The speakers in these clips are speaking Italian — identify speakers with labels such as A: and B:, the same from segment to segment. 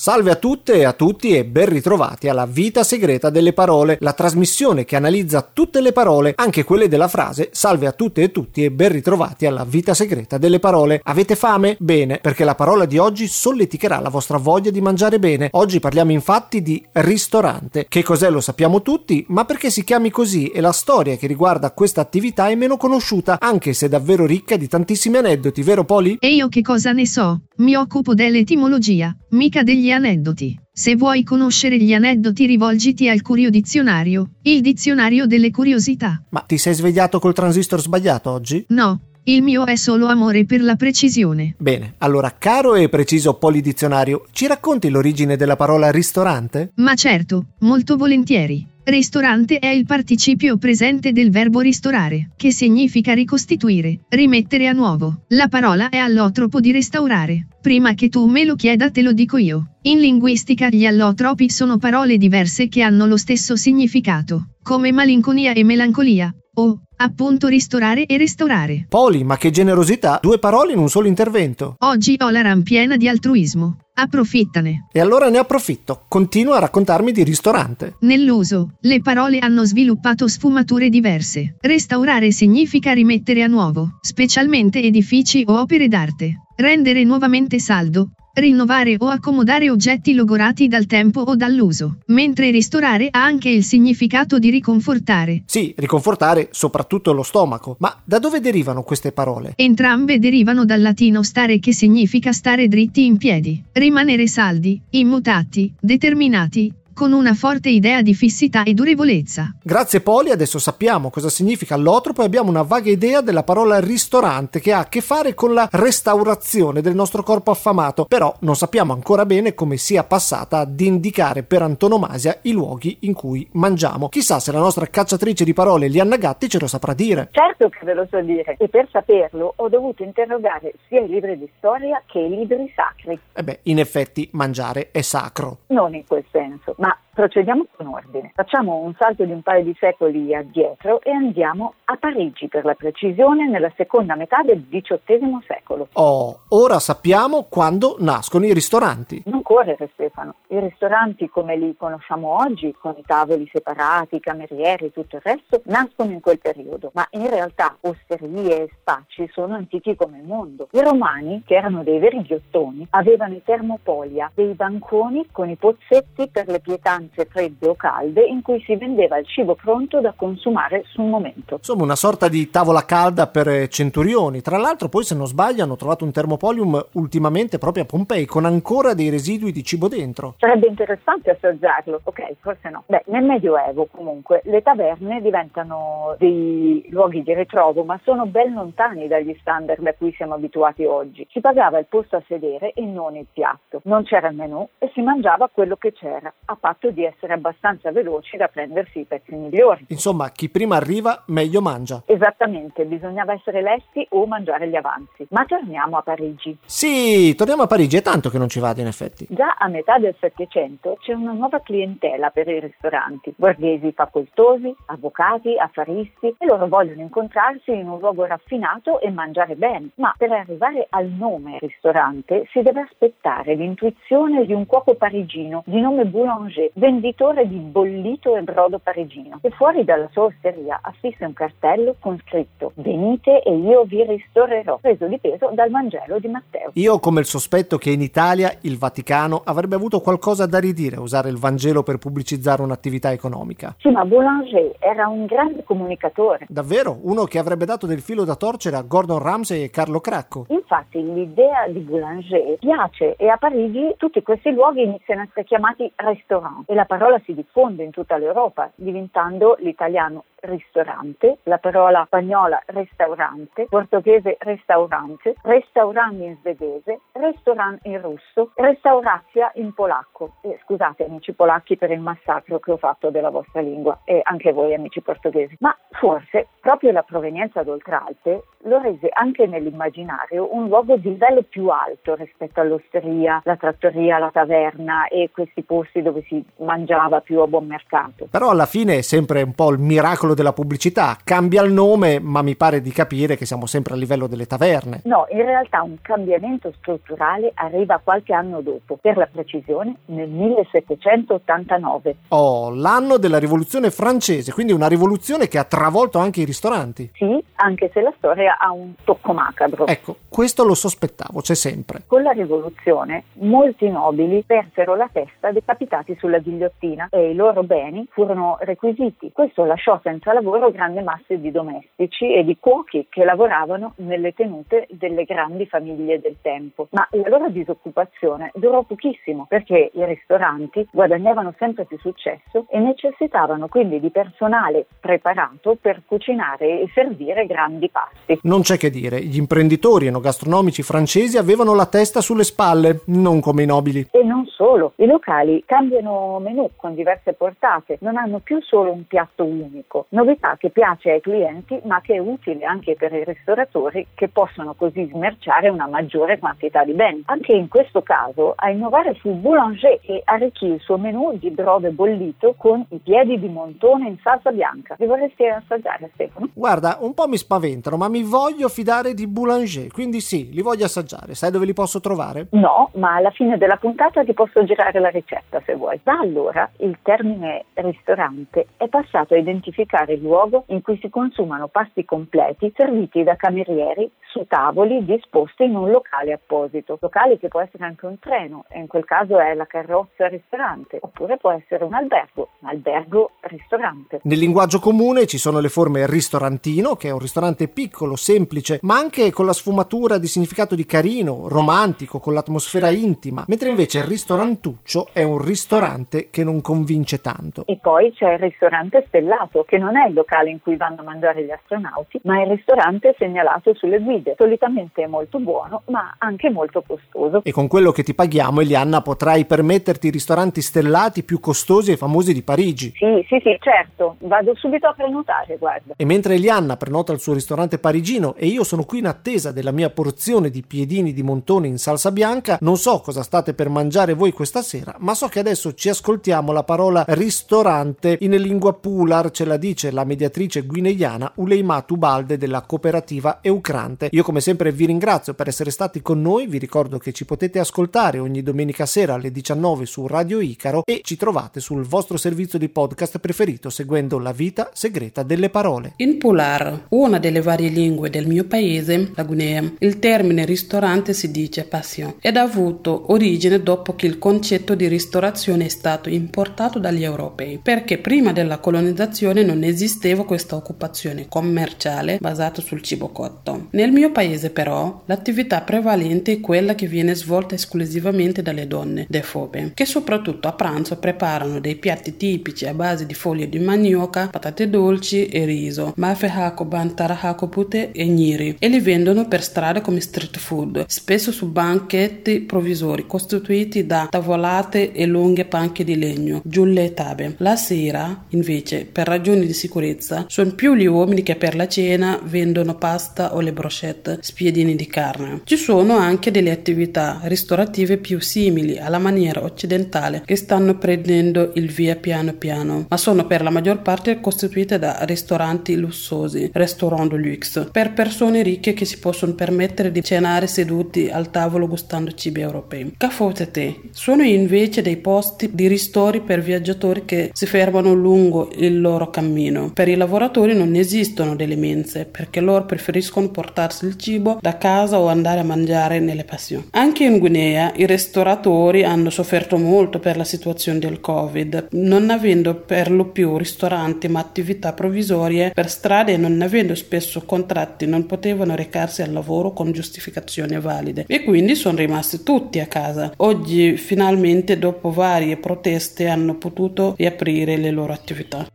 A: Salve a tutte e a tutti e ben ritrovati alla Vita Segreta delle Parole, la trasmissione che analizza tutte le parole, anche quelle della frase Salve a tutte e tutti e ben ritrovati alla Vita Segreta delle Parole. Avete fame? Bene, perché la parola di oggi solleticherà la vostra voglia di mangiare bene. Oggi parliamo infatti di ristorante. Che cos'è lo sappiamo tutti, ma perché si chiami così e la storia che riguarda questa attività è meno conosciuta, anche se davvero ricca di tantissimi aneddoti, vero Poli?
B: E io che cosa ne so? Mi occupo dell'etimologia, mica degli aneddoti. Se vuoi conoscere gli aneddoti rivolgiti al Curio Dizionario, il dizionario delle curiosità.
A: Ma ti sei svegliato col transistor sbagliato oggi?
B: No, il mio è solo amore per la precisione.
A: Bene, allora caro e preciso polidizionario, ci racconti l'origine della parola ristorante?
B: Ma certo, molto volentieri. Ristorante è il participio presente del verbo ristorare, che significa ricostituire, rimettere a nuovo. La parola è allotropo di restaurare. Prima che tu me lo chieda te lo dico io. In linguistica gli allotropi sono parole diverse che hanno lo stesso significato, come malinconia e melancolia, o, appunto ristorare e restaurare.
A: Poli, ma che generosità! Due parole in un solo intervento.
B: Oggi ho la rampiena di altruismo. Approfittane.
A: E allora ne approfitto. Continua a raccontarmi di ristorante.
B: Nell'uso, le parole hanno sviluppato sfumature diverse. Restaurare significa rimettere a nuovo, specialmente edifici o opere d'arte. Rendere nuovamente saldo, rinnovare o accomodare oggetti logorati dal tempo o dall'uso, mentre ristorare ha anche il significato di riconfortare.
A: Sì, riconfortare soprattutto lo stomaco. Ma da dove derivano queste parole?
B: Entrambe derivano dal latino stare che significa stare dritti in piedi, rimanere saldi, immutati, determinati, con una forte idea di fissità e durevolezza.
A: Grazie Poli, adesso sappiamo cosa significa allotropo e abbiamo una vaga idea della parola ristorante che ha a che fare con la restaurazione del nostro corpo affamato, però non sappiamo ancora bene come sia passata ad indicare per antonomasia i luoghi in cui mangiamo. Chissà se la nostra cacciatrice di parole Lianna Gatti ce lo saprà dire.
C: Certo che ve lo so dire e per saperlo ho dovuto interrogare sia i libri di storia che i libri sacri.
A: E beh, in effetti mangiare è sacro.
C: Non in quel senso, ma ば。Procediamo con ordine. Facciamo un salto di un paio di secoli addietro e andiamo a Parigi, per la precisione, nella seconda metà del XVIII secolo.
A: Oh, ora sappiamo quando nascono i ristoranti.
C: Non correre, Stefano. I ristoranti come li conosciamo oggi, con i tavoli separati, i camerieri e tutto il resto, nascono in quel periodo, ma in realtà osterie e spacci sono antichi come il mondo. I romani, che erano dei veri ghiottoni, avevano i termopolia, dei banconi con i pozzetti per le pietanze stanze fredde o calde in cui si vendeva il cibo pronto da consumare sul momento.
A: Insomma, una sorta di tavola calda per eh, centurioni. Tra l'altro, poi, se non sbaglio, hanno trovato un termopolium ultimamente proprio a Pompei con ancora dei residui di cibo dentro.
C: Sarebbe interessante assaggiarlo. Ok, forse no. Beh, nel Medioevo, comunque, le taverne diventano dei luoghi di ritrovo, ma sono ben lontani dagli standard a cui siamo abituati oggi. Si pagava il posto a sedere e non il piatto. Non c'era il menù e si mangiava quello che c'era, a patto di di essere abbastanza veloci da prendersi i pezzi migliori.
A: Insomma, chi prima arriva meglio mangia.
C: Esattamente, bisognava essere lesti o mangiare gli avanzi. Ma torniamo a Parigi.
A: Sì, torniamo a Parigi, è tanto che non ci vado in effetti.
C: Già a metà del Settecento c'è una nuova clientela per i ristoranti, borghesi facoltosi, avvocati, affaristi e loro vogliono incontrarsi in un luogo raffinato e mangiare bene. Ma per arrivare al nome ristorante si deve aspettare l'intuizione di un cuoco parigino di nome Boulanger, venditore di bollito e brodo parigino, che fuori dalla sua osteria affisse un cartello con scritto Venite e io vi ristorerò, preso di peso dal Vangelo di Matteo.
A: Io ho come il sospetto che in Italia il Vaticano avrebbe avuto qualcosa da ridire a usare il Vangelo per pubblicizzare un'attività economica.
C: Sì, ma Boulanger era un grande comunicatore.
A: Davvero? Uno che avrebbe dato del filo da torcere a Gordon Ramsay e Carlo Cracco.
C: Infatti l'idea di Boulanger piace e a Parigi tutti questi luoghi iniziano a essere chiamati restaurant e la parola si diffonde in tutta l'Europa, diventando l'italiano ristorante, la parola spagnola restaurante, portoghese restaurante, restaurant in svedese, restaurant in russo, restaurazia in polacco. E scusate amici polacchi per il massacro che ho fatto della vostra lingua e anche voi amici portoghesi, ma forse proprio la provenienza d'Oltralpe lo rese anche nell'immaginario un luogo di livello più alto rispetto all'osteria, la trattoria, la taverna e questi posti dove si mangiava più a buon mercato.
A: Però alla fine è sempre un po' il miracolo della pubblicità, cambia il nome ma mi pare di capire che siamo sempre a livello delle taverne.
C: No, in realtà un cambiamento strutturale arriva qualche anno dopo, per la precisione nel 1789.
A: Oh, l'anno della rivoluzione francese, quindi una rivoluzione che ha travolto anche i ristoranti.
C: Sì, anche se la storia ha un tocco macabro.
A: Ecco, questo lo sospettavo, c'è sempre.
C: Con la rivoluzione molti nobili persero la testa decapitati sulla ghigliottina e i loro beni furono requisiti. Questo lasciò senza lavoro grandi masse di domestici e di cuochi che lavoravano nelle tenute delle grandi famiglie del tempo. Ma la loro disoccupazione durò pochissimo perché i ristoranti guadagnavano sempre più successo e necessitavano quindi di personale preparato per cucinare e servire grandi pasti.
A: Non c'è che dire, gli imprenditori enogastronomici francesi avevano la testa sulle spalle, non come i nobili.
C: E non solo, i locali cambiano menù con diverse portate, non hanno più solo un piatto unico, novità che piace ai clienti ma che è utile anche per i ristoratori che possono così smerciare una maggiore quantità di beni. Anche in questo caso a innovare fu Boulanger che arricchì il suo menù di brove bollito con i piedi di montone in salsa bianca. Li vorresti assaggiare Stefano?
A: Guarda, un po' mi spaventano, ma mi voglio fidare di Boulanger, quindi sì, li voglio assaggiare. Sai dove li posso trovare?
C: No, ma alla fine della puntata ti posso girare la ricetta se vuoi. Da allora il termine ristorante è passato a identificare il luogo in cui si consumano pasti completi serviti da camerieri su tavoli disposti in un locale apposito. Locale che può essere anche un treno, e in quel caso è la carrozza ristorante, oppure può essere un albergo, un albergo ristorante.
A: Nel linguaggio comune ci sono le forme ristorantino, che è un ristorante piccolo, semplice, ma anche con la sfumatura di significato di carino, romantico, con l'atmosfera intima, mentre invece il ristorantuccio è un ristorante che non convince tanto.
C: E poi c'è il ristorante stellato, che non è il locale in cui vanno a mangiare gli astronauti, ma è il ristorante segnalato sulle guide. Solitamente è molto buono, ma anche molto costoso.
A: E con quello che ti paghiamo, Elianna, potrai permetterti i ristoranti stellati più costosi e famosi di Parigi.
C: Sì, sì, sì, certo. Vado subito a prenotare, guarda.
A: E mentre Elianna prenota il suo ristorante parigino e io sono qui in attesa della mia porzione di piedini di montone in salsa bianca, non so cosa state per mangiare voi questa sera, ma so che adesso ci ascoltiamo la parola ristorante in lingua pular, ce la dice la mediatrice guineiana Uleima Tubalde della cooperativa Eucrante. Io come sempre vi ringrazio per essere stati con noi, vi ricordo che ci potete ascoltare ogni domenica sera alle 19 su Radio Icaro e ci trovate sul vostro servizio di podcast preferito seguendo la vita segreta delle parole.
D: In Pular, una delle varie lingue del mio paese, la Guinea, il termine ristorante si dice passion ed ha avuto origine dopo che il concetto di ristorazione è stato importato dagli europei, perché prima della colonizzazione non esisteva questa occupazione commerciale basata sul cibo cotto. Nel mio paese però l'attività prevalente è quella che viene svolta esclusivamente dalle donne defobe, che soprattutto a pranzo preparano dei piatti tipici a base di foglie di manioca, patate dolci e riso, mafehako, bantarahako pute e niri, e li vendono per strada come street food, spesso su banchetti provvisori costituiti da tavolate e lunghe panche di legno, giulle e tabe. La sera, invece, per ragioni di sicurezza, sono più gli uomini che per la cena vendono pasta o le brochette, spiedini di carne. Ci sono anche delle attività ristorative più simili alla maniera occidentale che stanno prendendo il via piano piano, ma sono per la maggior parte costituite da ristoranti lussosi, restaurant luxe, per persone ricche che si possono permettere di cenare seduti al tavolo gustando cibi europei. Cafotete sono invece dei posti di ristori per viaggiatori che si fermano lungo il loro cammino. Per i lavoratori non esistono delle mense perché loro preferiscono portarsi il cibo da casa o andare a mangiare nelle passioni. Anche in Guinea i ristoratori hanno sofferto molto per la situazione del Covid, non avendo per lo più ristoranti ma attività provvisorie per strade e non avendo spesso contratti non potevano recarsi al lavoro con giustificazioni valide e quindi sono rimasti tutti a casa. Oggi finalmente dopo varie proteste hanno potuto riaprire le loro attività.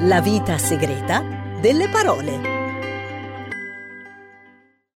E: La vita segreta delle parole.